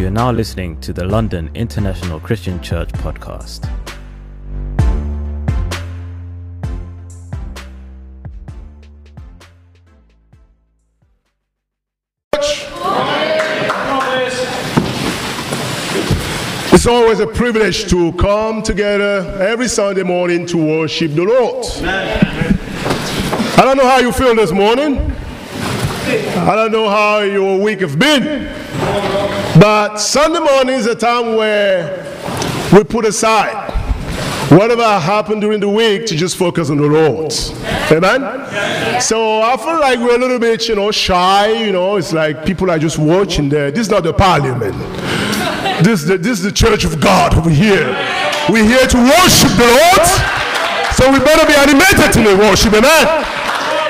You are now listening to the London International Christian Church podcast. It's always a privilege to come together every Sunday morning to worship the Lord. I don't know how you feel this morning. I don't know how your week has been. But Sunday morning is a time where we put aside whatever happened during the week to just focus on the Lord. Amen? So I feel like we're a little bit, you know, shy. You know, it's like people are just watching there. This is not the parliament. This is the, this is the church of God over here. We're here to worship the Lord. So we better be animated in the worship. Amen?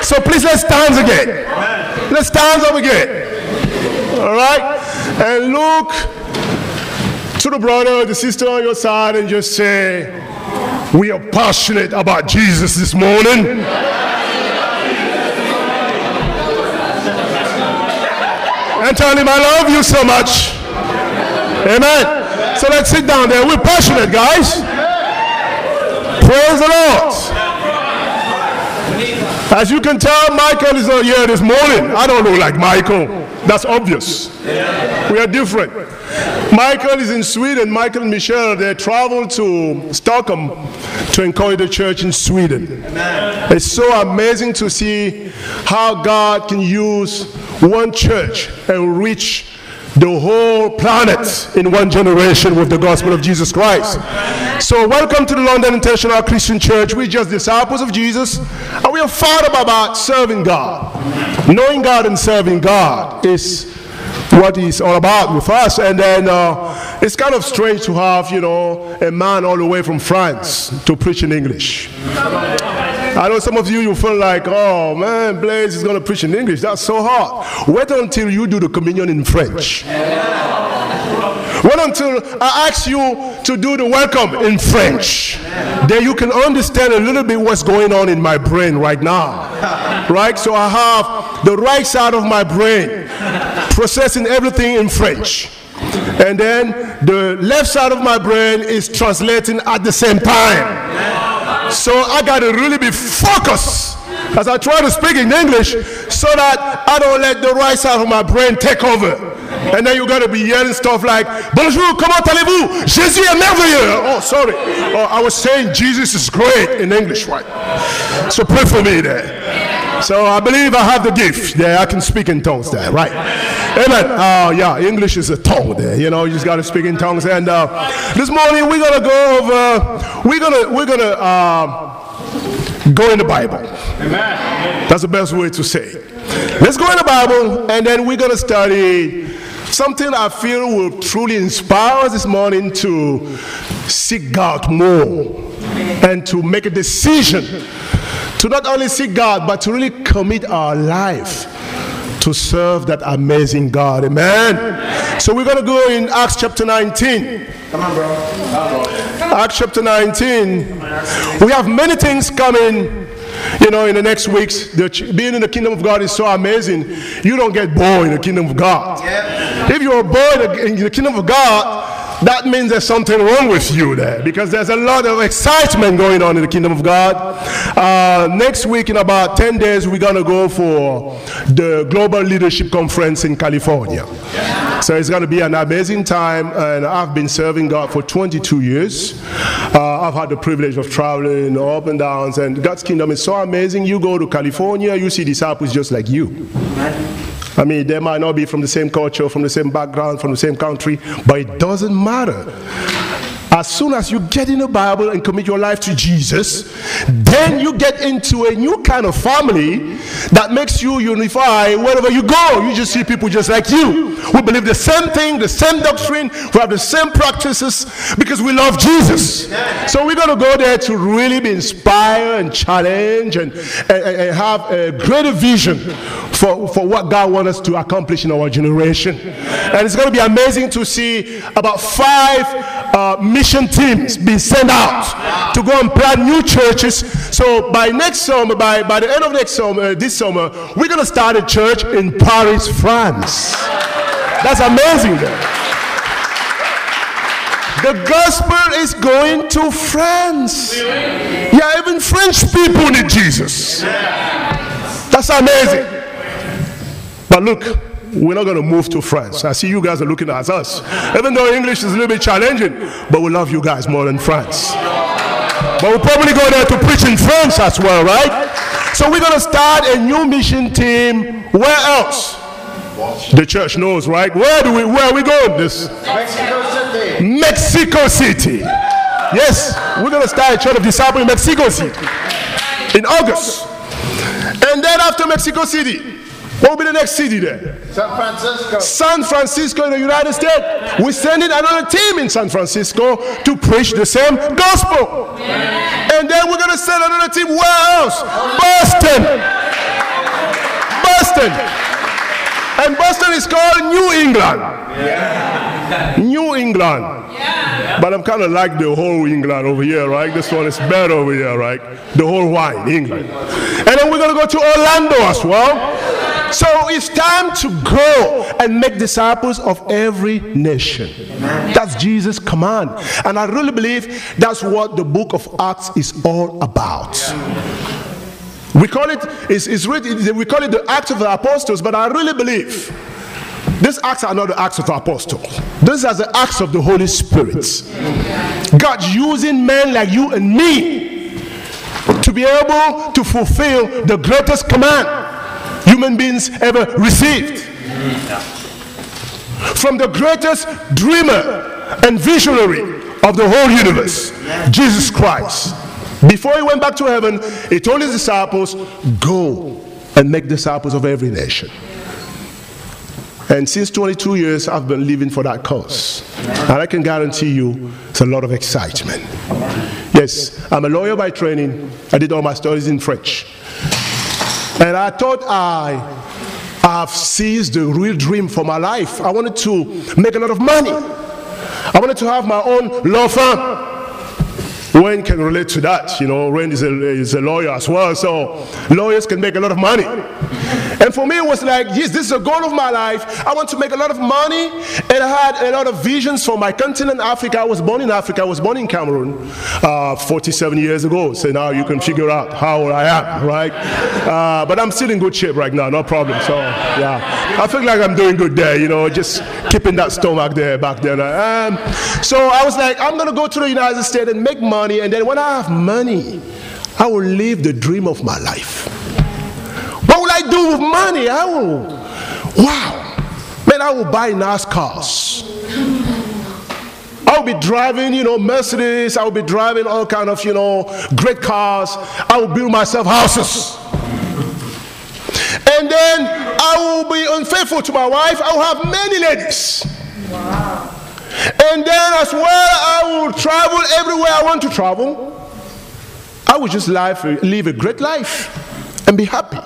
So please let's stand again. Let's stand up again. All right? And look to the brother the sister on your side and just say, We are passionate about Jesus this morning. And tell him, I love you so much. Amen. So let's sit down there. We're passionate, guys. Praise the Lord. As you can tell, Michael is not here this morning. I don't look like Michael. That's obvious. We are different. Michael is in Sweden. Michael and Michelle, they traveled to Stockholm to encourage the church in Sweden. It's so amazing to see how God can use one church and reach the whole planet in one generation with the gospel of Jesus Christ. So, welcome to the London International Christian Church. We're just disciples of Jesus, and we are up about serving God. Knowing God and serving God is what it's all about with us. And then uh, it's kind of strange to have, you know, a man all the way from France to preach in English. I know some of you, you feel like, oh man, Blaze is going to preach in English. That's so hard. Wait until you do the communion in French. Wait until I ask you to do the welcome in French. Then you can understand a little bit what's going on in my brain right now. Right? So I have the right side of my brain processing everything in French. And then the left side of my brain is translating at the same time. So I got to really be focused as I try to speak in English so that I don't let the right side of my brain take over. And then you got to be yelling stuff like, Bonjour, comment allez-vous? Jésus est merveilleux. Oh, sorry. Oh, I was saying Jesus is great in English, right? So pray for me there. So I believe I have the gift there. I can speak in tongues there, right? Amen. Uh, yeah, English is a tongue there. You know, you just got to speak in tongues. And uh, this morning we're gonna go over. We're gonna we're gonna uh, go in the Bible. Amen. That's the best way to say. It. Let's go in the Bible, and then we're gonna study something I feel will truly inspire us this morning to seek God more and to make a decision to not only seek God, but to really commit our life to serve that amazing God. Amen. So we're going to go in Acts chapter 19. Come on, bro. Acts chapter 19. We have many things coming. You know, in the next weeks, the, being in the kingdom of God is so amazing. You don't get bored in the kingdom of God. If you're bored in the kingdom of God, that means there's something wrong with you there because there's a lot of excitement going on in the kingdom of God. Uh, next week, in about 10 days, we're going to go for the Global Leadership Conference in California. So it's going to be an amazing time, and I've been serving God for 22 years. Uh, I've had the privilege of traveling up and downs, and God's kingdom is so amazing. You go to California, you see disciples just like you. I mean, they might not be from the same culture, from the same background, from the same country, but it doesn't matter. As soon as you get in the Bible and commit your life to Jesus, then you get into a new kind of family that makes you unify wherever you go. You just see people just like you. who believe the same thing, the same doctrine, we have the same practices because we love Jesus. So we're going to go there to really be inspired and challenge and, and, and have a greater vision for, for what God wants us to accomplish in our generation. And it's going to be amazing to see about five uh, mission teams be sent out to go and plant new churches. So by next summer, by, by the end of next summer, uh, this summer, we're going to start a church in Paris, France. That's amazing. The gospel is going to France. Yeah, even French people need Jesus. That's amazing. But look, we're not going to move to France. I see you guys are looking at us. Even though English is a little bit challenging, but we love you guys more than France. But we'll probably go there to preach in France as well, right? So we're going to start a new mission team. Where else? The church knows, right? Where do we where are we going? This Mexico City. Mexico City. Yes, we're gonna start a church of disciples in Mexico City in August. And then after Mexico City, what will be the next city there? San Francisco. San Francisco in the United States. We're sending another team in San Francisco to preach the same gospel. And then we're gonna send another team where else? Boston. Boston. And Boston is called New England. England. But I'm kind of like the whole England over here, right? This one is better over here, right? The whole wine, England. And then we're going to go to Orlando as well. So it's time to go and make disciples of every nation. That's Jesus' command. And I really believe that's what the book of Acts is all about. We call it, it's, it's we call it the Acts of the Apostles, but I really believe these acts are not the acts of the apostles. These are the acts of the Holy Spirit. God using men like you and me to be able to fulfill the greatest command human beings ever received. From the greatest dreamer and visionary of the whole universe, Jesus Christ. Before he went back to heaven, he told his disciples, Go and make disciples of every nation. And since 22 years, I've been living for that cause. And I can guarantee you, it's a lot of excitement. Yes, I'm a lawyer by training. I did all my studies in French. And I thought I have seized the real dream for my life. I wanted to make a lot of money. I wanted to have my own law firm. Wayne can relate to that. You know, Wayne is a, is a lawyer as well, so lawyers can make a lot of money. And for me, it was like, yes, this is a goal of my life. I want to make a lot of money, and I had a lot of visions for my continent, Africa. I was born in Africa. I was born in Cameroon uh, 47 years ago. So now you can figure out how old I am, right? Uh, but I'm still in good shape right now, no problem. So yeah, I feel like I'm doing good there. You know, just keeping that stomach there back then. Um, so I was like, I'm gonna go to the United States and make money, and then when I have money, I will live the dream of my life. I do with money? I will, wow, man, I will buy nice cars. I'll be driving, you know, Mercedes. I'll be driving all kind of, you know, great cars. I will build myself houses. And then I will be unfaithful to my wife. I will have many ladies. And then as well, I will travel everywhere I want to travel. I will just live, live a great life and be happy.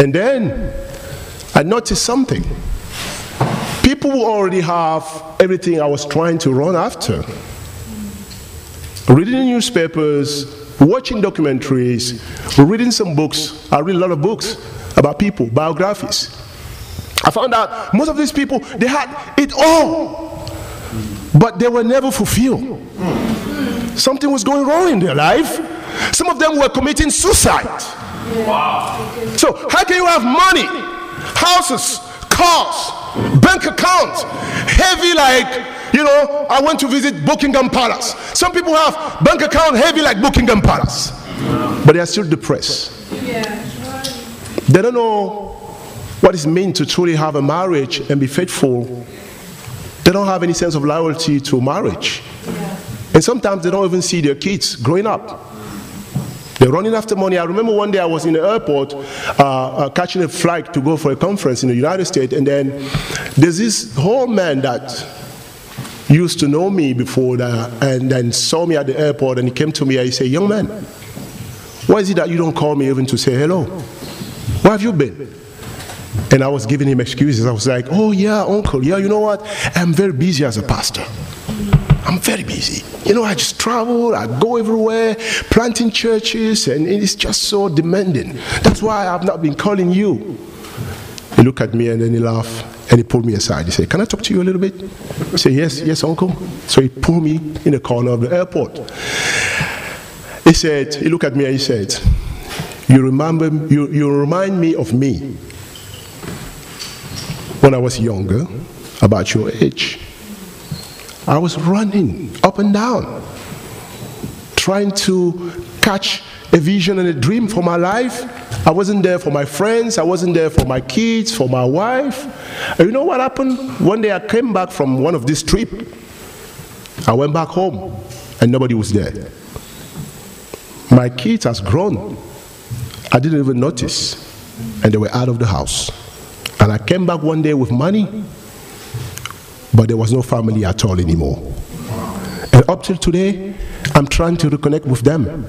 And then I noticed something. People already have everything I was trying to run after. Reading newspapers, watching documentaries, reading some books. I read a lot of books about people, biographies. I found out most of these people, they had it all, but they were never fulfilled. Something was going wrong in their life. Some of them were committing suicide. So, how can you have money, houses, cars, bank accounts, heavy like, you know, I went to visit Buckingham Palace. Some people have bank account heavy like Buckingham Palace, but they are still depressed. They don't know what it means to truly have a marriage and be faithful. They don't have any sense of loyalty to marriage. And sometimes they don't even see their kids growing up. They're running after money. I remember one day I was in the airport uh, uh, catching a flight to go for a conference in the United States, and then there's this whole man that used to know me before that, and then saw me at the airport, and he came to me and he said, Young man, why is it that you don't call me even to say hello? Where have you been? And I was giving him excuses. I was like, Oh, yeah, uncle, yeah, you know what? I'm very busy as a pastor. I'm very busy. You know, I just travel, I go everywhere, planting churches, and it's just so demanding. That's why I've not been calling you. He looked at me and then he laughed And he pulled me aside. He said, Can I talk to you a little bit? I said, Yes, yes, uncle. So he pulled me in the corner of the airport. He said, He looked at me and he said, You remember you, you remind me of me when I was younger, about your age. I was running up and down, trying to catch a vision and a dream for my life. I wasn't there for my friends, I wasn't there for my kids, for my wife. And you know what happened? One day I came back from one of these trips. I went back home and nobody was there. My kids has grown. I didn't even notice. And they were out of the house. And I came back one day with money, but there was no family at all anymore. And up till today, I'm trying to reconnect with them.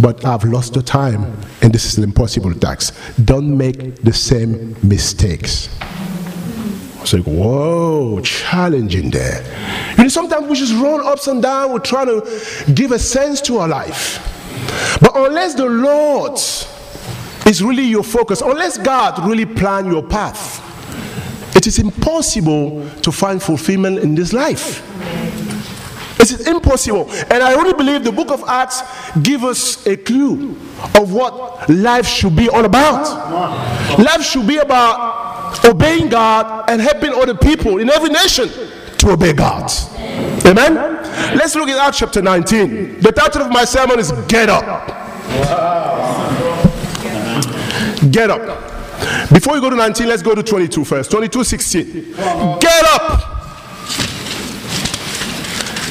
But I've lost the time, and this is an impossible task. Don't make the same mistakes. I was like, whoa, challenging there. You know, sometimes we just run ups and down, we're trying to give a sense to our life. But unless the Lord is really your focus, unless God really plan your path, it is impossible to find fulfillment in this life. It is impossible. And I really believe the book of Acts gives us a clue of what life should be all about. Life should be about obeying God and helping other people in every nation to obey God. Amen? Let's look at Acts chapter 19. The title of my sermon is Get Up. Get up. Before we go to 19, let's go to 22 first. 22 16. Get up.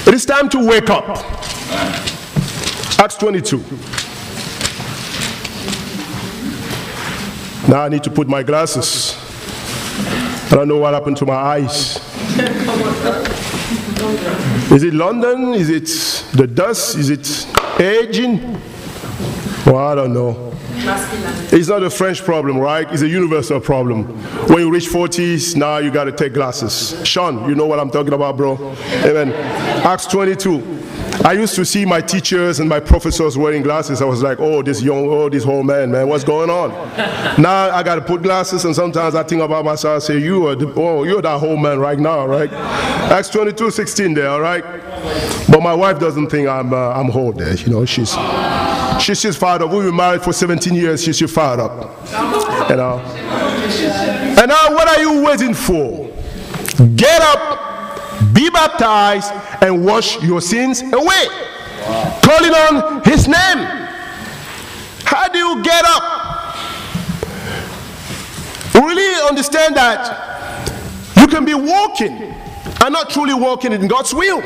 It is time to wake up. Acts 22. Now I need to put my glasses. I don't know what happened to my eyes. Is it London? Is it the dust? Is it aging? Well, I don't know. It's not a French problem, right? It's a universal problem. When you reach 40s, now you got to take glasses. Sean, you know what I'm talking about, bro? Amen. Acts 22. I used to see my teachers and my professors wearing glasses. I was like, oh, this young, oh, this old man, man, what's going on? now I got to put glasses, and sometimes I think about myself. I say, you are, the, oh, you're that old man right now, right? Acts 22, 16 there, all right? But my wife doesn't think I'm, uh, I'm old there. You know, she's, she's, fired up. We've been married for 17 years. She's, she's fired up. You know? And now, what are you waiting for? Get up be baptized and wash your sins away. Calling on his name. How do you get up? Really understand that you can be walking and not truly walking in God's will.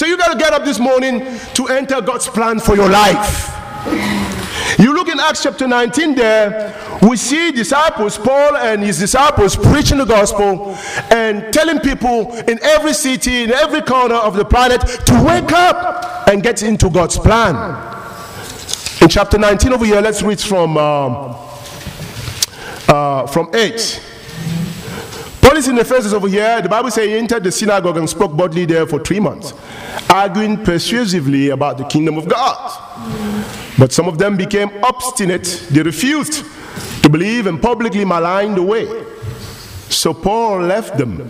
So you got to get up this morning to enter God's plan for your life. You look in Acts chapter 19 there, we see disciples, Paul and his disciples preaching the gospel and telling people in every city, in every corner of the planet to wake up and get into God's plan. In chapter 19 over here, let's read from, um, uh, from 8. Is in Ephesus over here. The Bible says he entered the synagogue and spoke boldly there for three months, arguing persuasively about the kingdom of God. But some of them became obstinate. They refused to believe and publicly maligned the way. So Paul left them.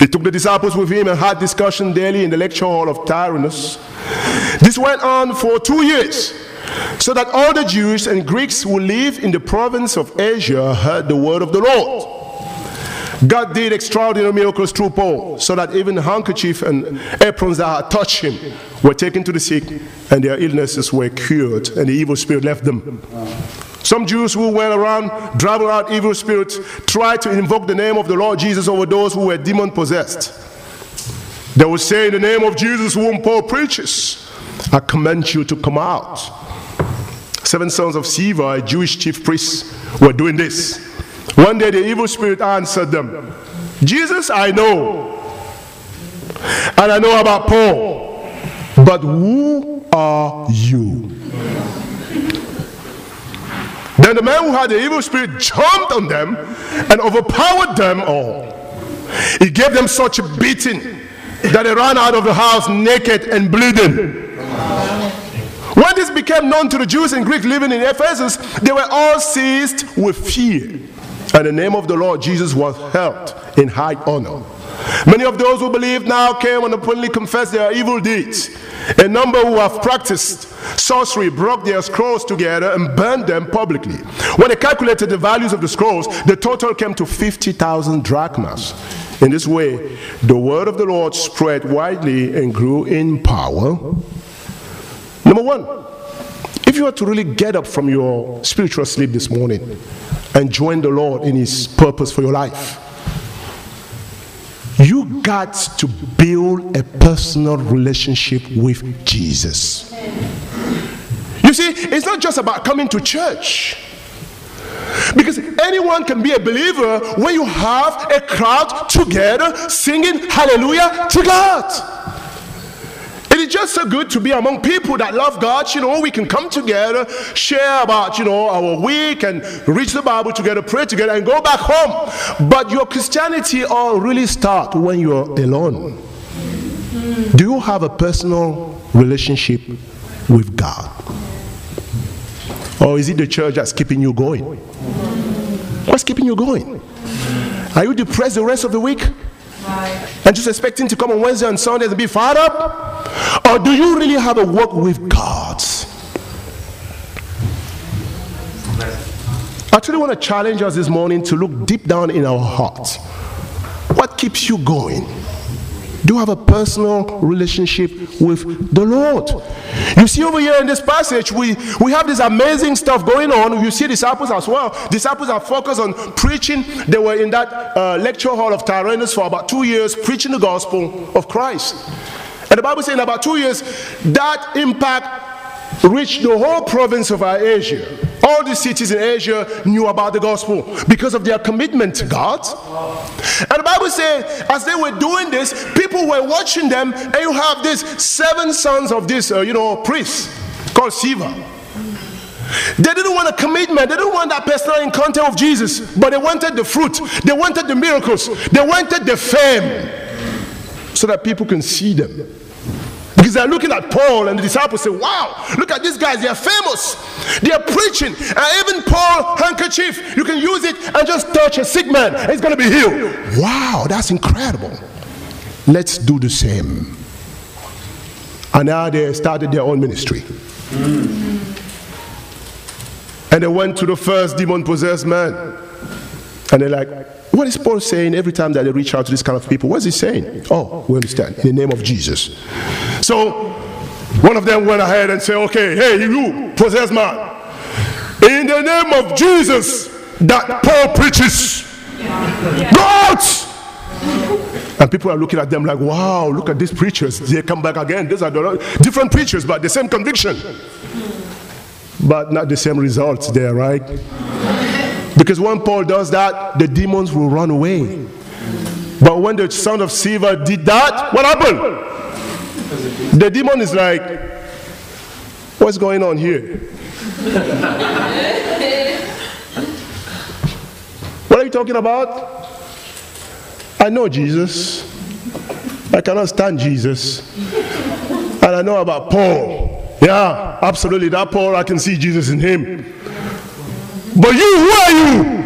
He took the disciples with him and had discussion daily in the lecture hall of Tyrannus. This went on for two years, so that all the Jews and Greeks who live in the province of Asia heard the word of the Lord. God did extraordinary miracles through Paul, so that even handkerchief and aprons that had touched him were taken to the sick, and their illnesses were cured, and the evil spirit left them. Some Jews who went around driving out evil spirits tried to invoke the name of the Lord Jesus over those who were demon possessed. They would say, In the name of Jesus, whom Paul preaches, I command you to come out. Seven sons of Sceva, a Jewish chief priest, were doing this. One day the evil spirit answered them, Jesus, I know, and I know about Paul, but who are you? Then the man who had the evil spirit jumped on them and overpowered them all. He gave them such a beating that they ran out of the house naked and bleeding. When this became known to the Jews and Greeks living in Ephesus, they were all seized with fear and the name of the Lord Jesus was held in high honor. Many of those who believe now came and openly confessed their evil deeds. A number who have practiced sorcery broke their scrolls together and burned them publicly. When they calculated the values of the scrolls, the total came to 50,000 drachmas. In this way, the word of the Lord spread widely and grew in power. Number one, if you are to really get up from your spiritual sleep this morning and join the Lord in His purpose for your life, you got to build a personal relationship with Jesus. You see, it's not just about coming to church. Because anyone can be a believer when you have a crowd together singing hallelujah to God. It is just so good to be among people that love God. You know, we can come together, share about, you know, our week and read the Bible together, pray together, and go back home. But your Christianity all really start when you're alone. Do you have a personal relationship with God? Or is it the church that's keeping you going? What's keeping you going? Are you depressed the rest of the week? And just expecting to come on Wednesday and Sunday and be fired up? Or do you really have a walk with God? I actually want to challenge us this morning to look deep down in our hearts. What keeps you going? Do you have a personal relationship with the Lord? You see over here in this passage, we, we have this amazing stuff going on. You see disciples as well. Disciples are focused on preaching. They were in that uh, lecture hall of Tyrannus for about two years, preaching the gospel of Christ. And the Bible says in about two years, that impact reached the whole province of Asia. All the cities in Asia knew about the gospel because of their commitment to God. And the Bible says, as they were doing this, people were watching them, and you have these seven sons of this, uh, you know, priest called Sceva. They didn't want a commitment. They didn't want that personal encounter of Jesus, but they wanted the fruit. They wanted the miracles. They wanted the fame so that people can see them. Because they're looking at Paul and the disciples say, Wow, look at these guys, they're famous. They're preaching. And even Paul handkerchief, you can use it and just touch a sick man. He's going to be healed. Wow, that's incredible. Let's do the same. And now they started their own ministry. Mm. And they went to the first demon possessed man. And they're like, what is Paul saying every time that they reach out to this kind of people? What's he saying? Oh, we understand. In the name of Jesus. So one of them went ahead and said, Okay, hey, you possessed man. In the name of Jesus that Paul preaches. Go out! And people are looking at them like, wow, look at these preachers. They come back again. These are different preachers, but the same conviction. But not the same results there, right? Because when Paul does that, the demons will run away. But when the son of Sceva did that, what happened? The demon is like, what's going on here? what are you talking about? I know Jesus. I cannot stand Jesus. And I know about Paul. Yeah, absolutely. That Paul, I can see Jesus in him. But you, who are you?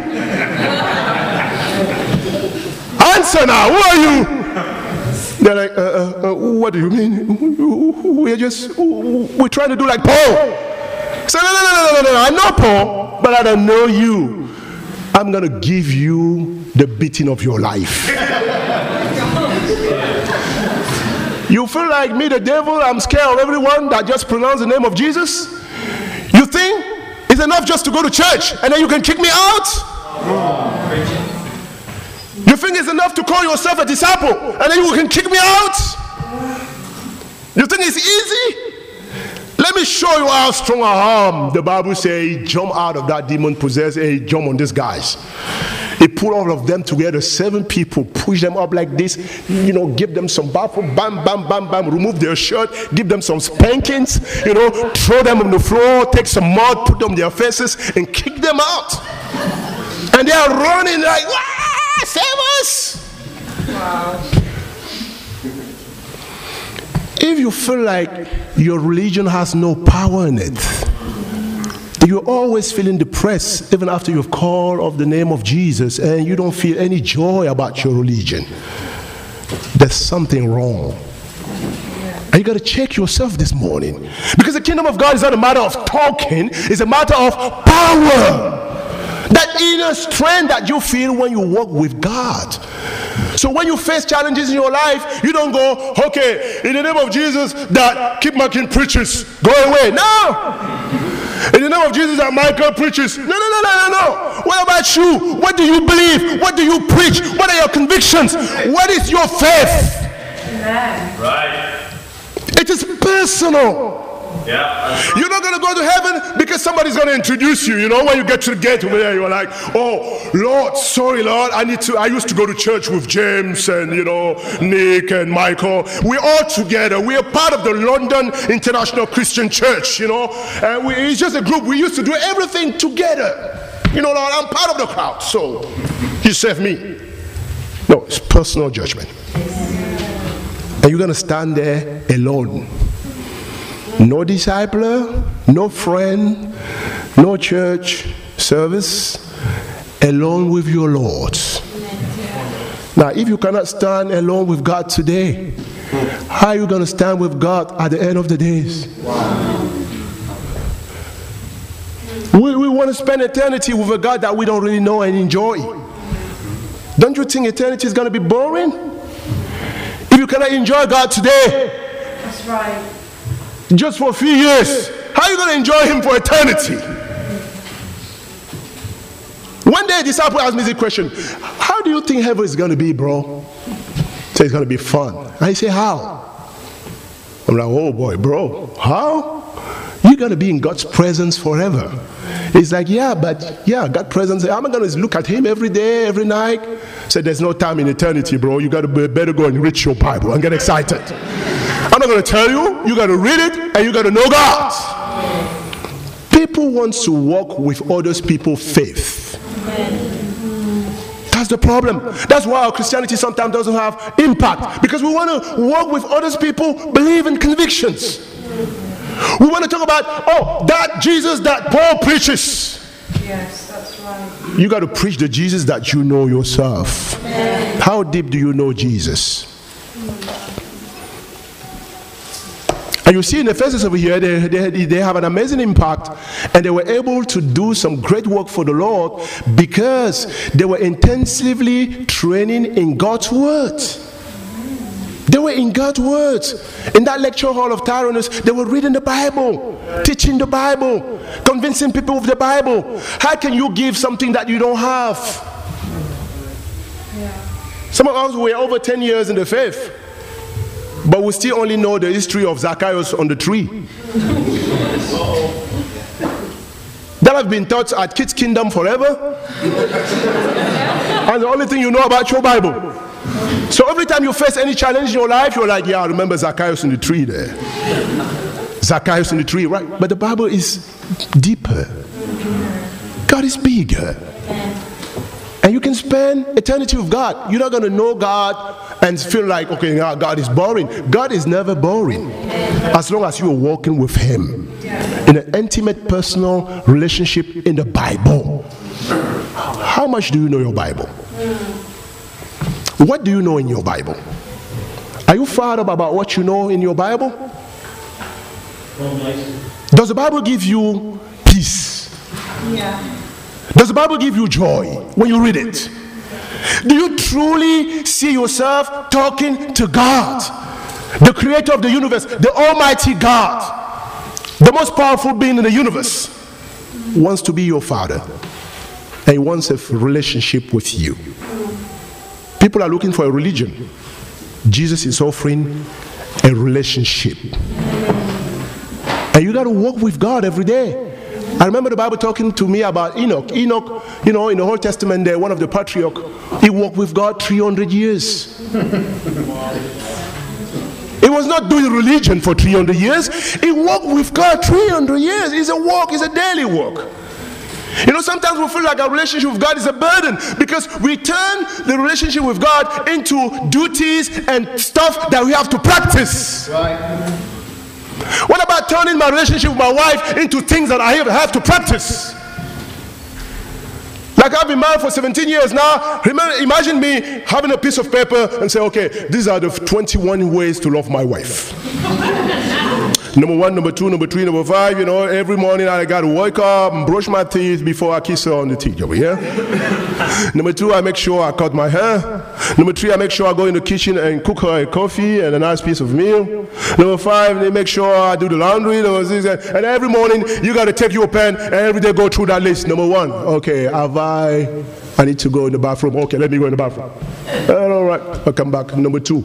Answer now, who are you? They're like, uh, uh, uh, what do you mean? We're just, we're trying to do like Paul. So, no, no, no, no, no, no, I know Paul, but I don't know you. I'm going to give you the beating of your life. you feel like me, the devil, I'm scared of everyone that just pronounce the name of Jesus? You think it's enough just to go to church and then you can kick me out? You think it's enough to call yourself a disciple and then you can kick me out? You think it's easy? Let me show you how strong I am. The Bible says jump out of that demon possessed and jump on these guys. He put all of them together, seven people, push them up like this, you know, give them some baffle, bam, bam, bam, bam, remove their shirt, give them some spankings, you know, throw them on the floor, take some mud, put them on their faces, and kick them out. And they are running like, ah, save us! Wow. If you feel like your religion has no power in it, You're always feeling depressed even after you've called of the name of Jesus and you don't feel any joy about your religion. There's something wrong. And you got to check yourself this morning. Because the kingdom of God is not a matter of talking, it's a matter of power. That inner strength that you feel when you walk with God. So when you face challenges in your life, you don't go, okay, in the name of Jesus, that keep marking preachers, go away. No! In the name of Jesus that Michael preaches. No, no, no, no, no, no. What about you? What do you believe? What do you preach? What are your convictions? What is your faith? Amen. Right. It is personal. Yeah. You're not going to go to heaven because somebody's going to introduce you. You know, when you get to the gate over there, you're like, oh, Lord, sorry, Lord, I need to. I used to go to church with James and, you know, Nick and Michael. We're all together. We are part of the London International Christian Church, you know. And we, it's just a group. We used to do everything together. You know, Lord, I'm part of the crowd. So, you save me. No, it's personal judgment. And you're going to stand there alone no discipler, no friend, no church service, alone with your Lord. Now, if you cannot stand alone with God today, how are you going to stand with God at the end of the days? We, we want to spend eternity with a God that we don't really know and enjoy. Don't you think eternity is going to be boring? If you cannot enjoy God today, That's right. Just for a few years. How are you going to enjoy him for eternity? One day a disciple asked me this question How do you think heaven is going to be, bro? Say it's going to be fun. I say, How? I'm like, Oh boy, bro, how? You're going to be in God's presence forever. He's like, Yeah, but yeah, God presence. I'm going to look at him every day, every night. Said, There's no time in eternity, bro. You got to be, better go and read your Bible and get excited. I'm not going to tell you. You got to read it and you got to know God. People want to walk with others people's faith. That's the problem. That's why our Christianity sometimes doesn't have impact because we want to walk with others people believe in convictions. We want to talk about oh that Jesus that Paul preaches. Yes, that's right. You got to preach the Jesus that you know yourself. How deep do you know Jesus? And you see in the faces over here, they, they, they have an amazing impact and they were able to do some great work for the Lord because they were intensively training in God's Word. They were in God's words. In that lecture hall of Tyrannus, they were reading the Bible, teaching the Bible, convincing people of the Bible. How can you give something that you don't have? Some of us were over 10 years in the faith, but we still only know the history of Zacchaeus on the tree. That have been taught at Kids Kingdom forever. and the only thing you know about your Bible. So every time you face any challenge in your life, you're like, yeah, I remember Zacchaeus in the tree there. Zacchaeus in the tree, right? But the Bible is deeper. God is bigger. And you can spend eternity with God. You're not going to know God and feel like, okay, now God is boring. God is never boring as long as you are walking with Him in an intimate, personal relationship in the Bible. How much do you know your Bible? What do you know in your Bible? Are you fired up about what you know in your Bible? Does the Bible give you peace? Yeah. Does the Bible give you joy when you read it? Do you truly see yourself talking to God, the creator of the universe, the Almighty God, the most powerful being in the universe, wants to be your father and he wants a relationship with you? People are looking for a religion. Jesus is offering a relationship. And you got to walk with God every day. I remember the Bible talking to me about Enoch. Enoch, you know, in the Old Testament, there, one of the patriarch, he walked with God 300 years. He was not doing religion for 300 years. He walked with God 300 years. It's a walk, it's a daily walk. You know, sometimes we feel like our relationship with God is a burden because we turn the relationship with God into duties and stuff that we have to practice. Right. What about turning my relationship with my wife into things that I have to practice? Like I've been married for 17 years now. Remember, imagine me having a piece of paper and say, okay, these are the 21 ways to love my wife. Number one, number two, number three, number five. You know, every morning I got to wake up and brush my teeth before I kiss her on the teeth over here. number two, I make sure I cut my hair. Number three, I make sure I go in the kitchen and cook her a coffee and a nice piece of meal. Number five, they make sure I do the laundry. And every morning you got to take your pen and every day go through that list. Number one, okay, have I? I need to go in the bathroom. Okay, let me go in the bathroom. all right, I'll come back. Number two,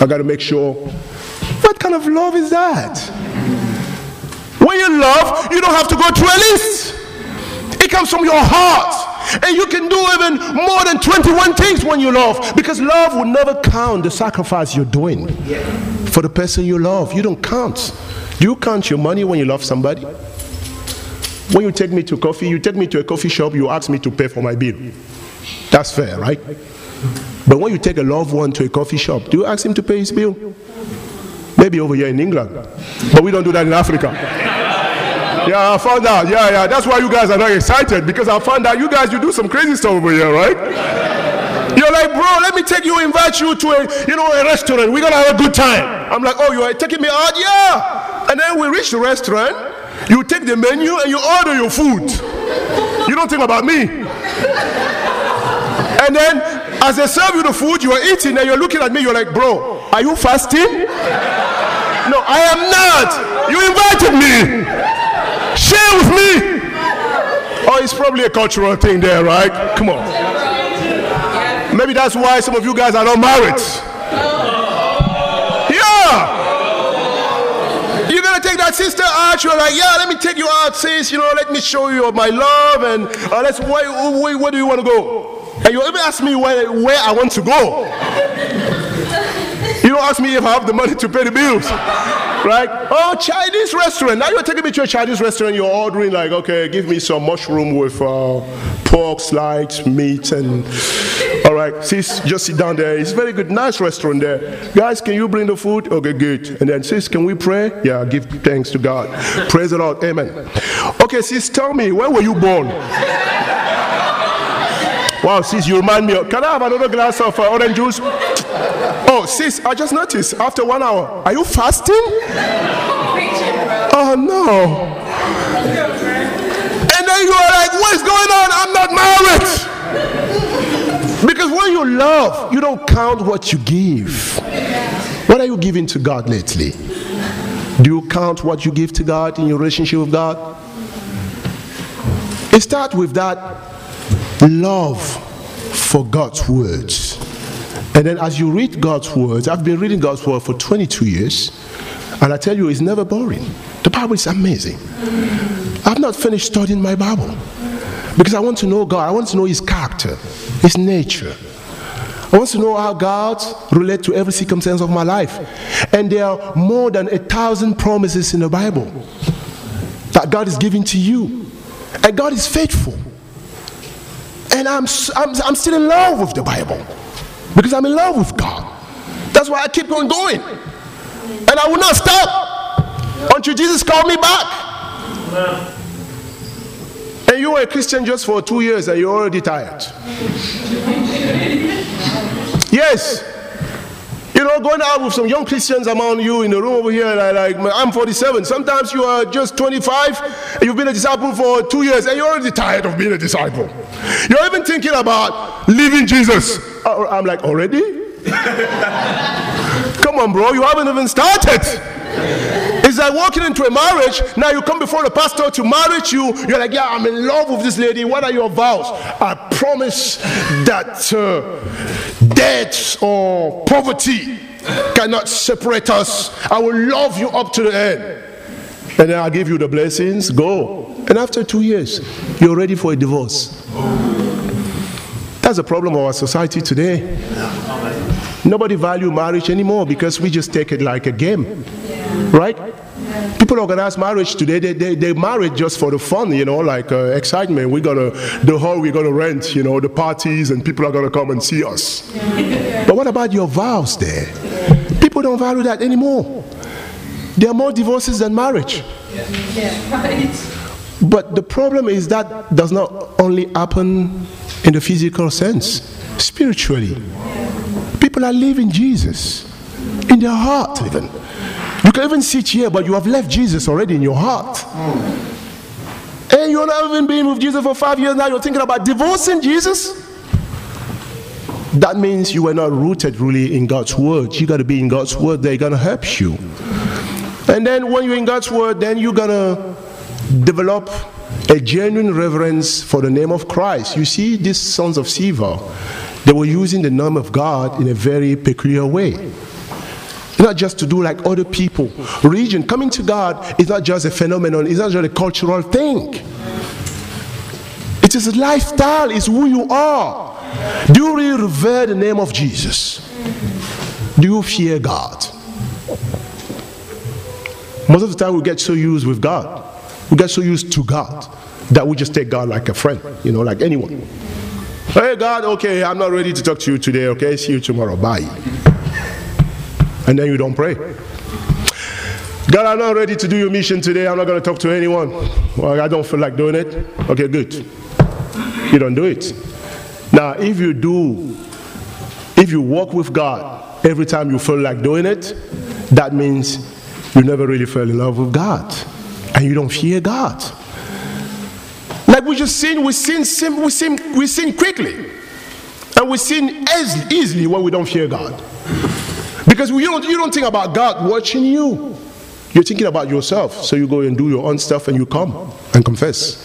I got to make sure kind of love is that? When you love, you don't have to go through a list. It comes from your heart. And you can do even more than 21 things when you love. Because love will never count the sacrifice you're doing for the person you love. You don't count. Do you count your money when you love somebody? When you take me to coffee, you take me to a coffee shop, you ask me to pay for my bill. That's fair, right? But when you take a loved one to a coffee shop, do you ask him to pay his bill? Maybe over here in England. But we don't do that in Africa. Yeah, I found out. Yeah, yeah. That's why you guys are not excited because I found out you guys you do some crazy stuff over here, right? You're like, bro, let me take you, invite you to a, you know, a restaurant. We're gonna have a good time. I'm like, oh, you are taking me out? Yeah. And then we reach the restaurant. You take the menu and you order your food. You don't think about me. And then as they serve you the food, you are eating and you're looking at me, you're like, bro, are you fasting? No, I am not. You invited me. Share with me. Oh, it's probably a cultural thing there, right? Come on. Maybe that's why some of you guys are not married. Yeah. You're gonna take that sister out. You're like, yeah, let me take you out, sis. You know, let me show you my love, and uh, let's. Where, where, where do you want to go? And you even ask me where, where I want to go. You ask me if I have the money to pay the bills. Right? Oh, Chinese restaurant. Now you're taking me to a Chinese restaurant. You're ordering, like, okay, give me some mushroom with uh, pork slice, meat, and. All right, sis, just sit down there. It's very good, nice restaurant there. Guys, can you bring the food? Okay, good. And then, sis, can we pray? Yeah, give thanks to God. Praise the Lord. Amen. Okay, sis, tell me, where were you born? Wow, sis, you remind me. Of, can I have another glass of uh, orange juice? Oh, sis, I just noticed after one hour. Are you fasting? Oh, no. And then you are like, what's going on? I'm not married. Because when you love, you don't count what you give. What are you giving to God lately? Do you count what you give to God in your relationship with God? It starts with that love for God's words. And then as you read God's words, I've been reading God's word for 22 years, and I tell you, it's never boring. The Bible is amazing. I've not finished studying my Bible because I want to know God. I want to know His character, His nature. I want to know how God relates to every circumstance of my life. And there are more than a thousand promises in the Bible that God is giving to you. And God is faithful. And I'm, I'm, I'm still in love with the Bible because I'm in love with God. That's why I keep on going. And I will not stop until Jesus called me back. And you were a Christian just for two years and you're already tired. Yes. You know, going out with some young Christians among you in the room over here, like, like I'm 47. Sometimes you are just 25, you've been a disciple for two years, and you're already tired of being a disciple. You're even thinking about leaving Jesus. Uh, I'm like, already? Come on, bro, you haven't even started. It's like walking into a marriage. Now you come before the pastor to marry you. You're like, yeah, I'm in love with this lady. What are your vows? I promise that uh, death or poverty cannot separate us. I will love you up to the end. And then I'll give you the blessings. Go. And after two years, you're ready for a divorce. That's a problem of our society today. Nobody value marriage anymore because we just take it like a game. Right? People organize marriage today, they, they, they marry just for the fun, you know, like uh, excitement. We're gonna, the hall we're gonna rent, you know, the parties, and people are gonna come and see us. But what about your vows there? People don't value that anymore. There are more divorces than marriage. But the problem is that does not only happen in the physical sense, spiritually. People are leaving Jesus in their heart, even. You can even sit here, but you have left Jesus already in your heart. Hmm. And you're not even been with Jesus for five years now, you're thinking about divorcing Jesus? That means you are not rooted really in God's word. You got to be in God's word, they're going to help you. And then when you're in God's word, then you're going to develop a genuine reverence for the name of Christ. You see, these sons of Sceva, they were using the name of God in a very peculiar way. Not just to do like other people. Religion, coming to God, is not just a phenomenon, it's not just a cultural thing. It is a lifestyle, it's who you are. Do you really revere the name of Jesus? Do you fear God? Most of the time, we get so used with God, we get so used to God that we just take God like a friend, you know, like anyone. Hey, God, okay, I'm not ready to talk to you today, okay? See you tomorrow, bye. And then you don't pray. God, I'm not ready to do your mission today. I'm not going to talk to anyone. Well, I don't feel like doing it. Okay, good. You don't do it. Now, if you do, if you walk with God every time you feel like doing it, that means you never really fell in love with God and you don't fear God. Like we just sin, we sin, sim- we sin, we sin quickly, and we sin as easily when we don't fear God. Because you don't, you don't think about God watching you. You're thinking about yourself. So you go and do your own stuff and you come and confess.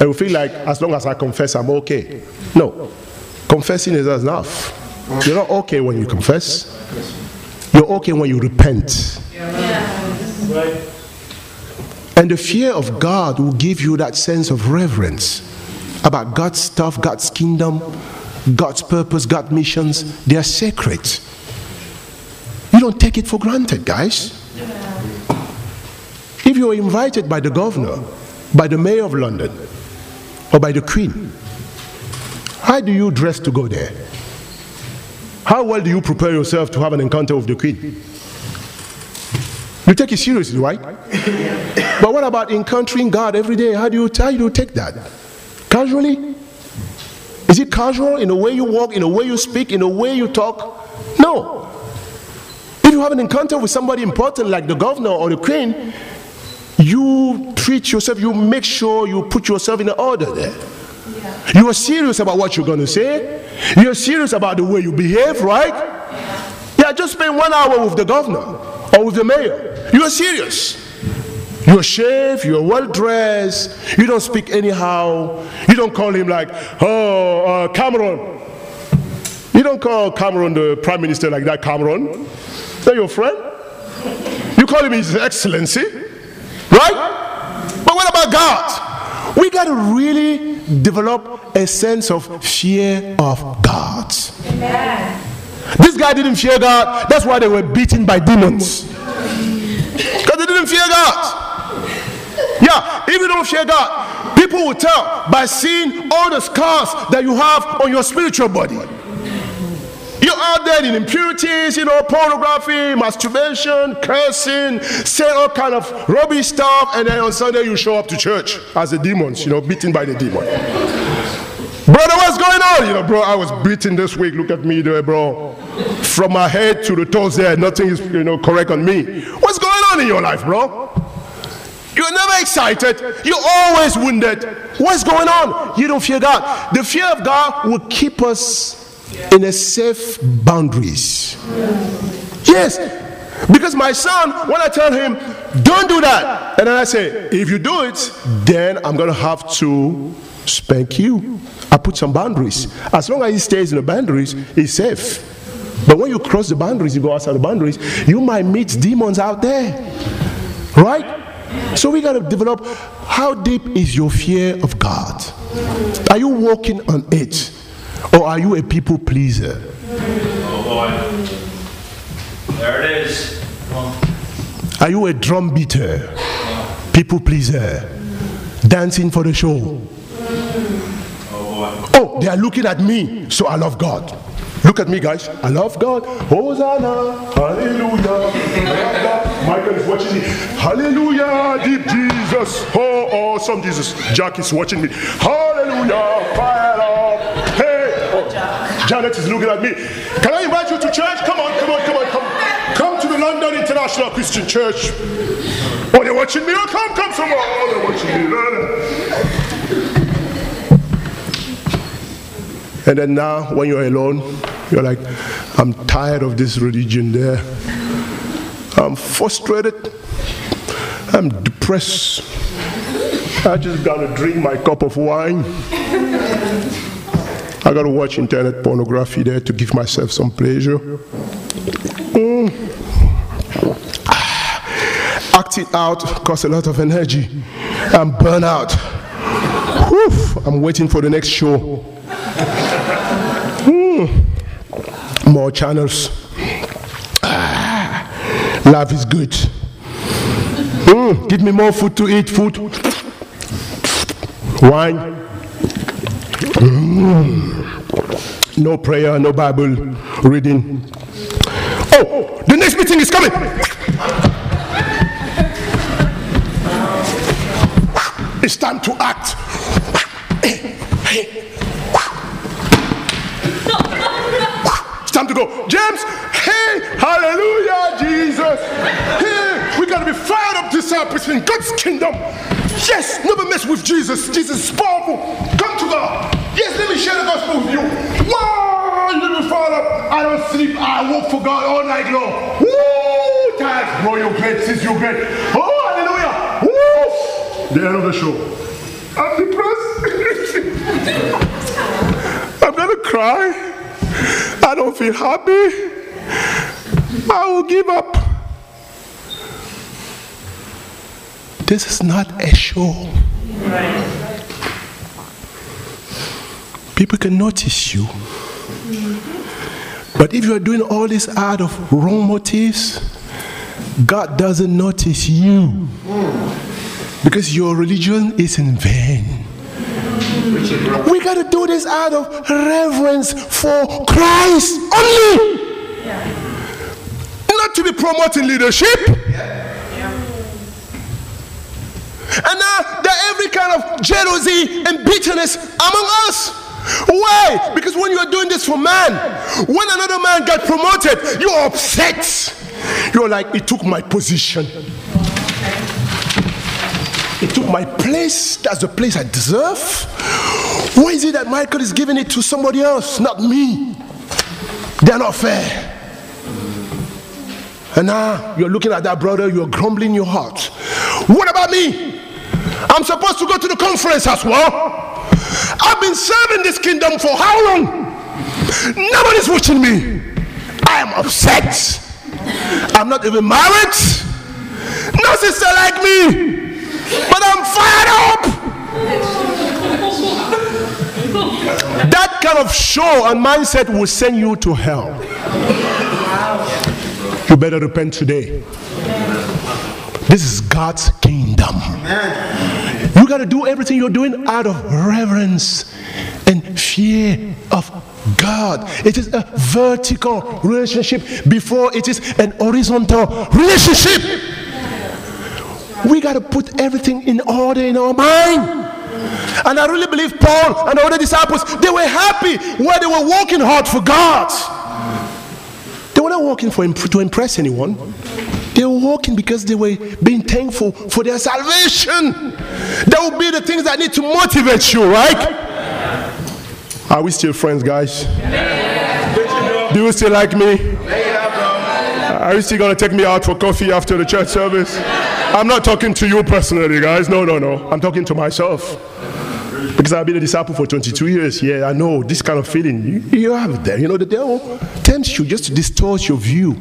And you feel like as long as I confess, I'm okay. No. Confessing is enough. You're not okay when you confess. You're okay when you repent. And the fear of God will give you that sense of reverence about God's stuff, God's kingdom, God's purpose, God's missions. They are sacred. Don't take it for granted, guys. If you're invited by the governor, by the mayor of London, or by the queen, how do you dress to go there? How well do you prepare yourself to have an encounter with the queen? You take it seriously, right? but what about encountering God every day? How do you, how do you take that? Casually? Is it casual in the way you walk, in the way you speak, in the way you talk? No. If you have an encounter with somebody important like the governor or the queen, you treat yourself, you make sure you put yourself in order there. You are serious about what you're going to say. You're serious about the way you behave, right? Yeah, just spend one hour with the governor or with the mayor. You are serious. You're shaved, you're well dressed, you don't speak anyhow. You don't call him like, oh, uh, Cameron. You don't call Cameron the prime minister like that, Cameron. That your friend? You call him His Excellency, right? But what about God? We got to really develop a sense of fear of God. Amen. This guy didn't fear God. That's why they were beaten by demons. Because they didn't fear God. Yeah, if you don't fear God, people will tell by seeing all the scars that you have on your spiritual body. You're out there in impurities, you know, pornography, masturbation, cursing, say all kind of rubbish stuff, and then on Sunday you show up to church as the demons, you know, beaten by the demon. Brother, what's going on? You know, bro, I was beaten this week. Look at me there, bro. From my head to the toes there, nothing is, you know, correct on me. What's going on in your life, bro? You're never excited. You're always wounded. What's going on? You don't fear God. The fear of God will keep us in a safe boundaries. Yes. Because my son, when I tell him, don't do that, and then I say, if you do it, then I'm going to have to spank you. I put some boundaries. As long as he stays in the boundaries, he's safe. But when you cross the boundaries, you go outside the boundaries, you might meet demons out there. Right? So we got to develop how deep is your fear of God? Are you walking on it? Or are you a people pleaser? Oh boy. There it is. Are you a drum beater? People pleaser? Dancing for the show? Oh boy. Oh, they are looking at me, so I love God. Look at me, guys. I love God. Hosanna. Hallelujah. I love God. Michael is watching me. Hallelujah. Deep Jesus. Oh, awesome Jesus. Jack is watching me. Hallelujah. Fire Janet is looking at me. Can I invite you to church? Come on, come on, come on, come. Come to the London International Christian Church. Oh, they're watching me. Oh, come, come, someone. Oh, they're watching me. And then now, when you're alone, you're like, I'm tired of this religion there. I'm frustrated. I'm depressed. I just gotta drink my cup of wine. I gotta watch internet pornography there to give myself some pleasure. Mm. Acting out costs a lot of energy. I'm burnt out. Whew, I'm waiting for the next show. Mm. More channels. Ah, life is good. Mm, give me more food to eat. Food. Wine. No prayer, no Bible reading. Oh, the next meeting is coming. It's time to act. It's time to go. James, hey, hallelujah, Jesus. Hey, we gotta be fired up disciples in God's kingdom. Yes, never mess with Jesus. Jesus is powerful. Come to God. Yes, let me share the gospel with you. Wow, fire up. I don't sleep. I work for God all night long. Woo, tired. Bro, you're great. Sis, you're great. Oh, hallelujah. Woo. The end of the show. I'm depressed. I'm gonna cry. I don't feel happy. I will give up. This is not a show. People can notice you. But if you are doing all this out of wrong motives, God doesn't notice you. Because your religion is in vain. We got to do this out of reverence for Christ only. Not to be promoting leadership. And now there every kind of jealousy and bitterness among us. Why? Because when you are doing this for man, when another man got promoted, you're upset. You're like, he took my position. He took my place. That's the place I deserve. Why is it that Michael is giving it to somebody else, not me? They're not fair. And now you're looking at that brother, you're grumbling in your heart. What about me? I'm supposed to go to the conference as well. I've been serving this kingdom for how long? Nobody's watching me. I am upset. I'm not even married. No sister like me. But I'm fired up. That kind of show and mindset will send you to hell. You better repent today. This is God's kingdom. You got to do everything you're doing out of reverence and fear of God. It is a vertical relationship before it is an horizontal relationship. We got to put everything in order in our mind. And I really believe Paul and all the disciples, they were happy where they were working hard for God. They were not working for to impress anyone. They were walking because they were being thankful for their salvation. That would be the things that need to motivate you, right? Are we still friends, guys? Do you still like me? Are you still gonna take me out for coffee after the church service? I'm not talking to you personally, guys. No, no, no. I'm talking to myself. Because I've been a disciple for 22 years. Yeah, I know this kind of feeling. You, have there. You know, the devil tempts you just to distort your view.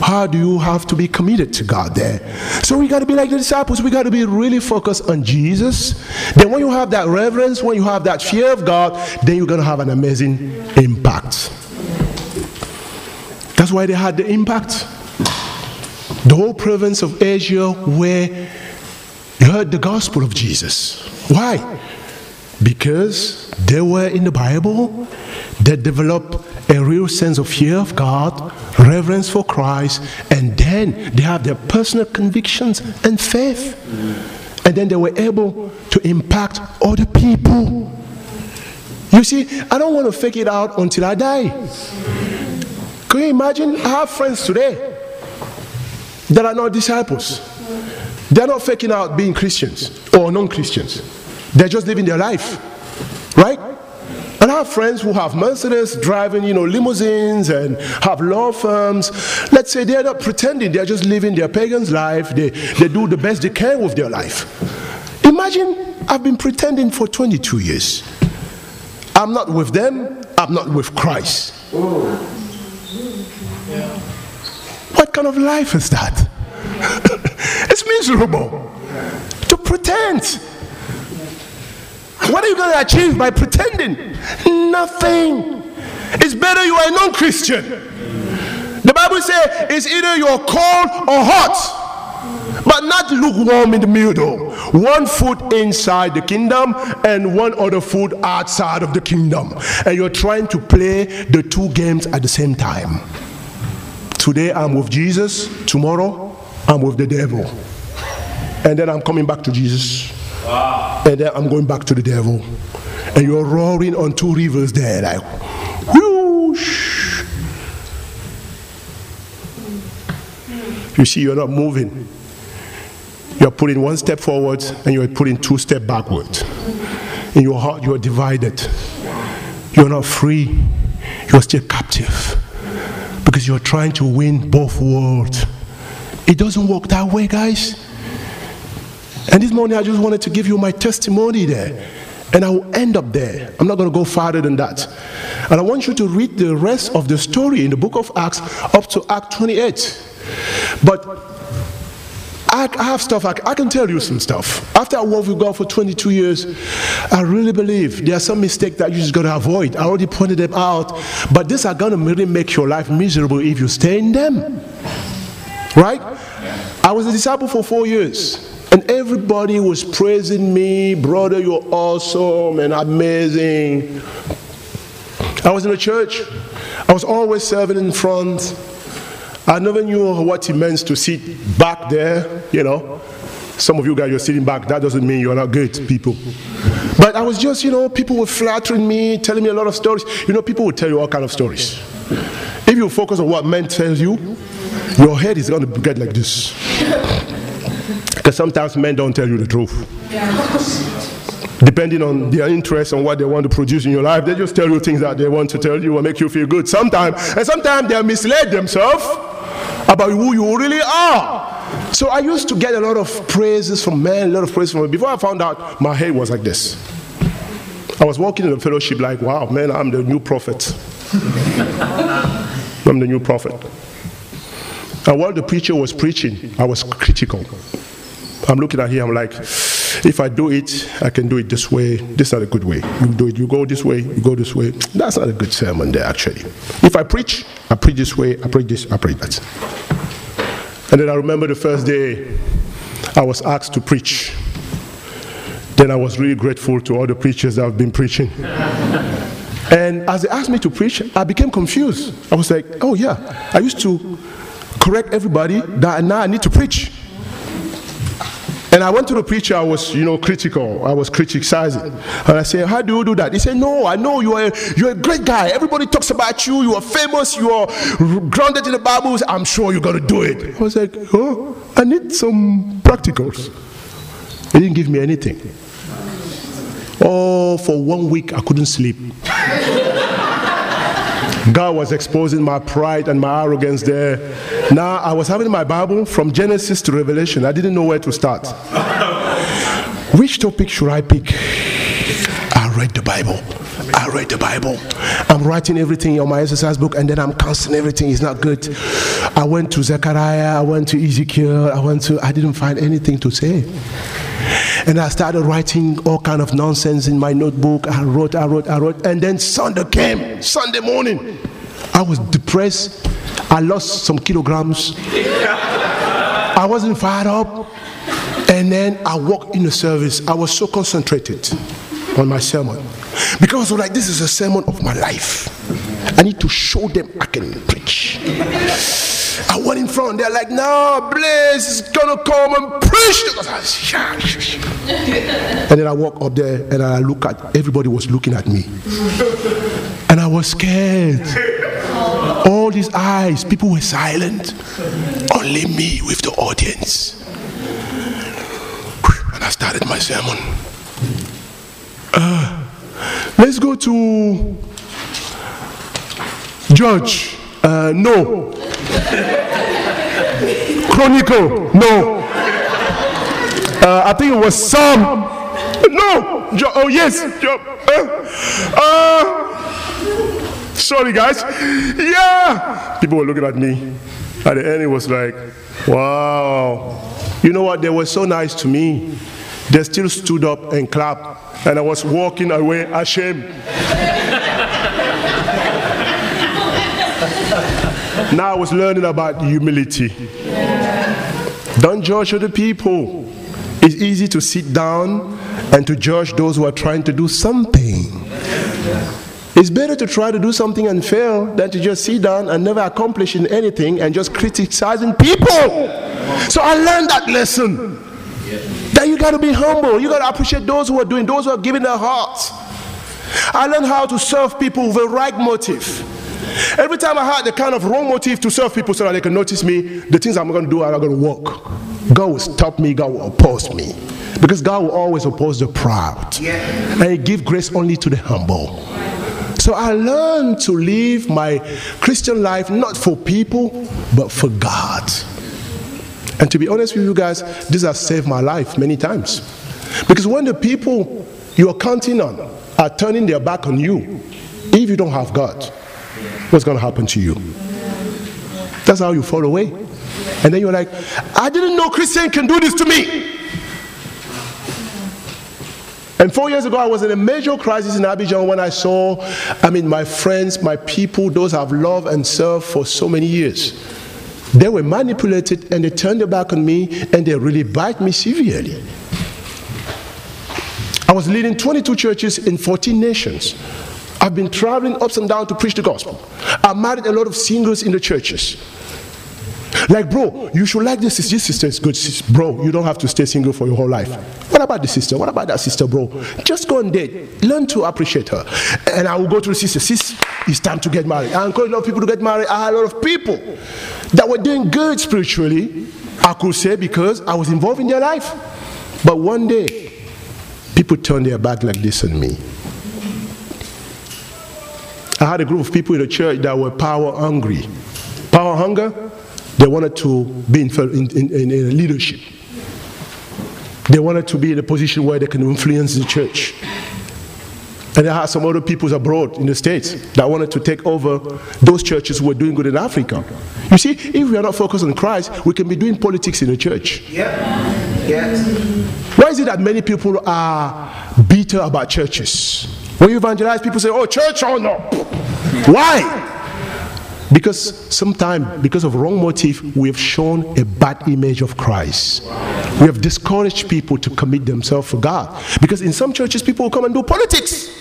How do you have to be committed to God there? So we got to be like the disciples. We got to be really focused on Jesus. Then when you have that reverence, when you have that fear of God, then you're going to have an amazing impact. That's why they had the impact. The whole province of Asia where you heard the gospel of Jesus. Why? Because they were in the Bible, they developed a real sense of fear of God, reverence for Christ, and then they have their personal convictions and faith. And then they were able to impact other people. You see, I don't want to fake it out until I die. Can you imagine? I have friends today that are not disciples. They're not faking out being Christians or non Christians. They're just living their life. Right? And I have friends who have Mercedes driving, you know, limousines and have law firms. Let's say they're not pretending, they're just living their pagan's life. They, they do the best they can with their life. Imagine I've been pretending for 22 years. I'm not with them, I'm not with Christ. What kind of life is that? it's miserable to pretend. What are you going to achieve by pretending? Nothing. It's better you are a non Christian. The Bible says it's either you're cold or hot, but not lukewarm in the middle. One foot inside the kingdom and one other foot outside of the kingdom. And you're trying to play the two games at the same time. Today I'm with Jesus, tomorrow I'm with the devil. And then I'm coming back to Jesus. And then I'm going back to the devil. And you're roaring on two rivers there, like whoosh. You see, you're not moving. You're putting one step forward and you're putting two steps backward. In your heart, you're divided. You're not free. You're still captive because you're trying to win both worlds. It doesn't work that way, guys. And this morning, I just wanted to give you my testimony there. And I will end up there. I'm not going to go farther than that. And I want you to read the rest of the story in the book of Acts up to Act 28. But I, I have stuff, I, I can tell you some stuff. After I worked with God for 22 years, I really believe there are some mistakes that you just got to avoid. I already pointed them out. But these are going to really make your life miserable if you stay in them. Right? I was a disciple for four years. And everybody was praising me, brother, you're awesome and amazing. I was in a church. I was always serving in front. I never knew what it meant to sit back there, you know. Some of you guys, you're sitting back. That doesn't mean you're not good people. But I was just, you know, people were flattering me, telling me a lot of stories. You know, people will tell you all kind of stories. If you focus on what men tell you, your head is going to get like this. Because sometimes men don't tell you the truth. Depending on their interest and what they want to produce in your life, they just tell you things that they want to tell you and make you feel good. Sometimes, and sometimes they misled themselves about who you really are. So I used to get a lot of praises from men, a lot of praise from men. Before I found out, my head was like this. I was walking in the fellowship like, wow, man, I'm the new prophet. I'm the new prophet. And while the preacher was preaching, I was critical. I'm looking at him, I'm like, if I do it, I can do it this way. This is not a good way. You do it, you go this way, you go this way. That's not a good sermon there, actually. If I preach, I preach this way, I preach this, I preach that. And then I remember the first day I was asked to preach. Then I was really grateful to all the preachers that have been preaching. And as they asked me to preach, I became confused. I was like, oh yeah, I used to correct everybody that now I need to preach. And I went to the preacher, I was, you know, critical. I was criticizing. And I said, How do you do that? He said, No, I know you are, you're a great guy. Everybody talks about you. You are famous. You are grounded in the Bible. I'm sure you're going to do it. I was like, Oh, I need some practicals. He didn't give me anything. Oh, for one week, I couldn't sleep. God was exposing my pride and my arrogance there. Now I was having my Bible from Genesis to Revelation. I didn't know where to start. Which topic should I pick? I read the Bible. I read the Bible. I'm writing everything on my exercise book and then I'm canceling everything. It's not good. I went to Zechariah, I went to Ezekiel, I went to, I didn't find anything to say. And I started writing all kind of nonsense in my notebook. I wrote, I wrote, I wrote. And then Sunday came, Sunday morning. I was depressed. I lost some kilograms. I wasn't fired up. And then I walked in the service. I was so concentrated on my sermon. Because I was like, this is a sermon of my life. I need to show them I can preach. I went in front. They're like, no, Blaze is gonna come and preach. And then I walk up there and I look at everybody was looking at me. And I was scared. All these eyes, people were silent. Only me with the audience. And I started my sermon. Uh, let's go to Judge. Uh, no. Chronicle. No. Uh, I think it was Psalm. No. Jo- oh yes. Jo- uh, uh, sorry guys. Yeah. People were looking at me. At the end, it was like, wow. You know what? They were so nice to me. They still stood up and clapped, and I was walking away ashamed. Now I was learning about humility. Don't judge other people. It's easy to sit down and to judge those who are trying to do something. It's better to try to do something and fail than to just sit down and never accomplish anything and just criticizing people. So I learned that lesson. That you got to be humble. You got to appreciate those who are doing, those who are giving their hearts. I learned how to serve people with the right motive. Every time I had the kind of wrong motive to serve people so that they can notice me, the things I'm going to do are not going to work. God will stop me, God will oppose me. Because God will always oppose the proud. And He give grace only to the humble. So I learned to live my Christian life not for people, but for God. And to be honest with you guys, this has saved my life many times. Because when the people you are counting on are turning their back on you, if you don't have God, what's going to happen to you? That's how you fall away. And then you're like, I didn't know Christian can do this to me. And four years ago, I was in a major crisis in Abidjan when I saw, I mean, my friends, my people, those I've loved and served for so many years. They were manipulated and they turned their back on me and they really bite me severely. I was leading 22 churches in 14 nations. I've been traveling ups and down to preach the gospel. I married a lot of singles in the churches. Like, bro, you should like this. This sister is good. Bro, you don't have to stay single for your whole life. What about the sister? What about that sister, bro? Just go and date. Learn to appreciate her. And I will go to the sister. Sis, it's time to get married. I encourage a lot of people to get married. I had a lot of people that were doing good spiritually, I could say, because I was involved in their life. But one day, people turned their back like this on me. I had a group of people in the church that were power hungry. Power hunger, they wanted to be in, in, in, in leadership. They wanted to be in a position where they can influence the church. And I had some other peoples abroad in the States that wanted to take over those churches who were doing good in Africa. You see, if we are not focused on Christ, we can be doing politics in the church. Yep. Yes. Why is it that many people are bitter about churches? When you evangelize, people say, oh, church or no. Why? Because sometimes, because of wrong motive, we have shown a bad image of Christ. We have discouraged people to commit themselves for God. Because in some churches, people will come and do politics.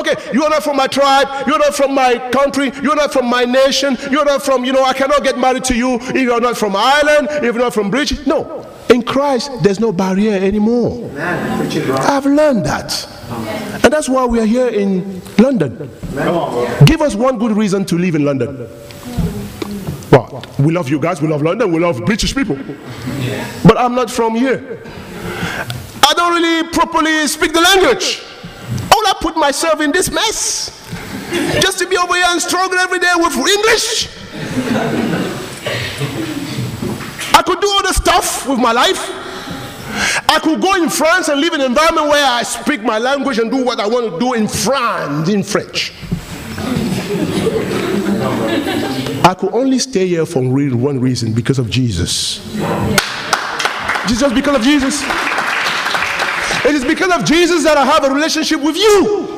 Okay, you are not from my tribe, you're not from my country, you're not from my nation, you're not from, you know, I cannot get married to you if you're not from Ireland, if you're not from British. No, in Christ, there's no barrier anymore. I've learned that. And that's why we are here in London. Give us one good reason to live in London. Well, we love you guys, we love London, we love British people. But I'm not from here. I don't really properly speak the language. All I put myself in this mess just to be over here and struggle every day with English. I could do other stuff with my life. I could go in France and live in an environment where I speak my language and do what I want to do in France, in French. I could only stay here for one reason because of Jesus. Just because of Jesus. It is because of Jesus that I have a relationship with you.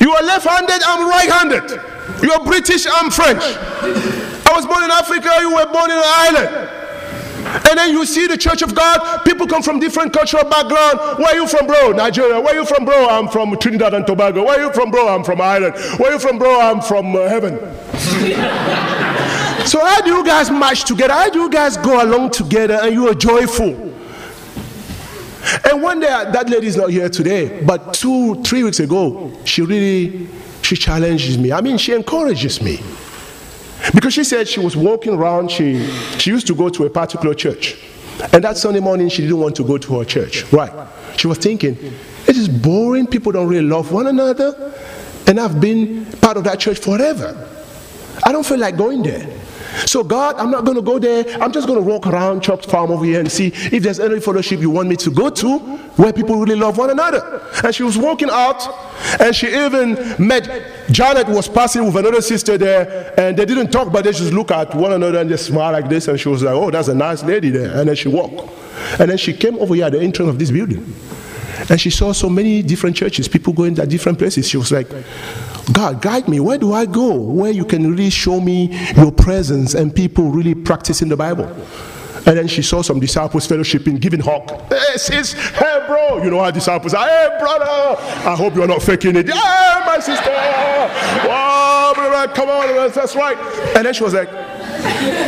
You are left handed, I'm right handed. You are British, I'm French. Was born in Africa, you were born in Ireland. And then you see the church of God, people come from different cultural background. Where are you from, bro? Nigeria. Where are you from, bro? I'm from Trinidad and Tobago. Where are you from, bro? I'm from Ireland. Where are you from, bro? I'm from uh, heaven. so how do you guys match together? How do you guys go along together and you are joyful? And one day, that lady is not here today, but two, three weeks ago, she really, she challenges me. I mean, she encourages me. Because she said she was walking around, she, she used to go to a particular church. And that Sunday morning, she didn't want to go to her church. Right. She was thinking, it is boring, people don't really love one another. And I've been part of that church forever. I don't feel like going there. So, God, I'm not going to go there. I'm just going to walk around Church Farm over here and see if there's any fellowship you want me to go to where people really love one another. And she was walking out, and she even met Janet was passing with another sister there, and they didn't talk, but they just look at one another and just smile like this. And she was like, "Oh, that's a nice lady there." And then she walked, and then she came over here at the entrance of this building. And she saw so many different churches, people going to different places. She was like, God, guide me. Where do I go? Where you can really show me your presence and people really practicing the Bible. And then she saw some disciples fellowshipping, giving hug. Hey, sis, hey, bro. You know how disciples are. Hey, brother. I hope you're not faking it. Hey, my sister. Wow, come on. That's right. And then she was like,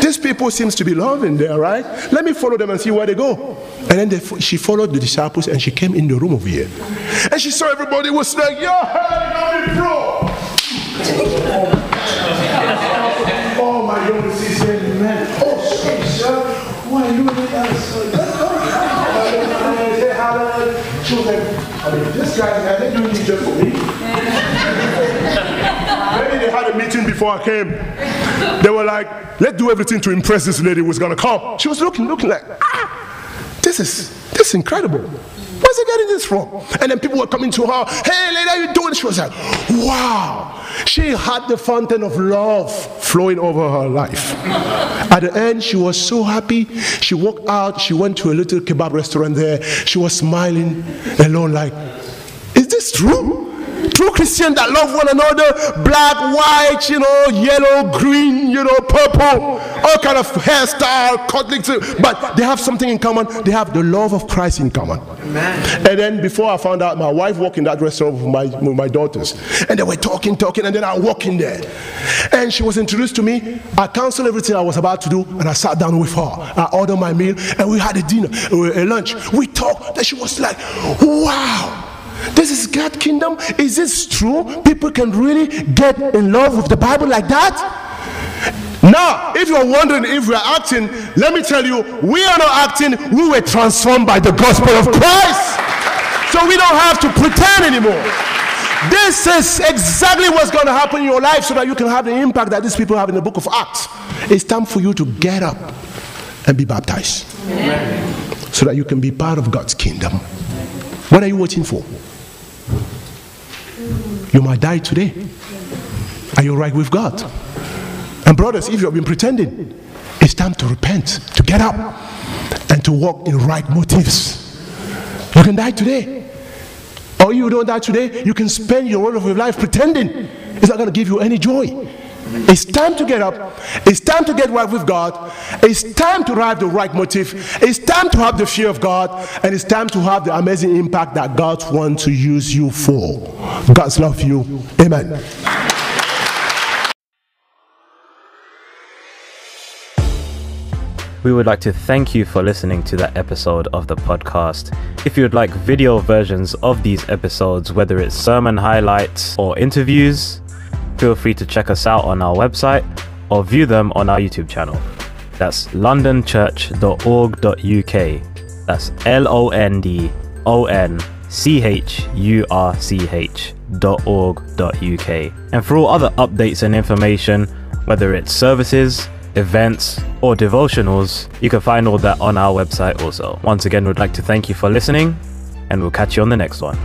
these people seems to be loving there, right? Let me follow them and see where they go. And then they, she followed the disciples and she came in the room over here. And she saw everybody was like, yo, hey, bro. Oh, my God, sister, man. Oh, sorry, sir. Why are you doing that? She was like, I mean, this guy, are they doing this just for me? Maybe they had a meeting before I came. They were like, let's do everything to impress this lady who's gonna come. She was looking, looking like, ah, this is this is incredible. Where's he getting this from? And then people were coming to her, hey lady, how you doing? She was like, wow. She had the fountain of love flowing over her life. At the end, she was so happy. She walked out, she went to a little kebab restaurant there. She was smiling alone, like, is this true? True Christians that love one another, black, white, you know, yellow, green, you know, purple, all kind of hairstyle, cutting, but they have something in common. They have the love of Christ in common. Amen. And then before I found out, my wife walked in that restaurant with my, with my daughters, and they were talking, talking, and then I walked in there, and she was introduced to me. I canceled everything I was about to do, and I sat down with her. I ordered my meal, and we had a dinner, a lunch. We talked, and she was like, "Wow." This is God's kingdom. Is this true? People can really get in love with the Bible like that? Now, if you're wondering if we're acting, let me tell you, we are not acting, we were transformed by the gospel of Christ. So we don't have to pretend anymore. This is exactly what's going to happen in your life so that you can have the impact that these people have in the book of Acts. It's time for you to get up and be baptized Amen. so that you can be part of God's kingdom. What are you waiting for? You might die today. Are you right with God? And brothers, if you have been pretending, it's time to repent, to get up, and to walk in right motives. You can die today. Or you don't die today, you can spend your whole of your life pretending. It's not going to give you any joy. It's time to get up. It's time to get right with God. It's time to have the right motive. It's time to have the fear of God. And it's time to have the amazing impact that God wants to use you for. God's love you. Amen. We would like to thank you for listening to that episode of the podcast. If you would like video versions of these episodes, whether it's sermon highlights or interviews, feel free to check us out on our website or view them on our YouTube channel. That's londonchurch.org.uk. That's L O N D O N C H U R C H dot org dot uk. And for all other updates and information, whether it's services, events, or devotionals, you can find all that on our website also. Once again, we'd like to thank you for listening, and we'll catch you on the next one.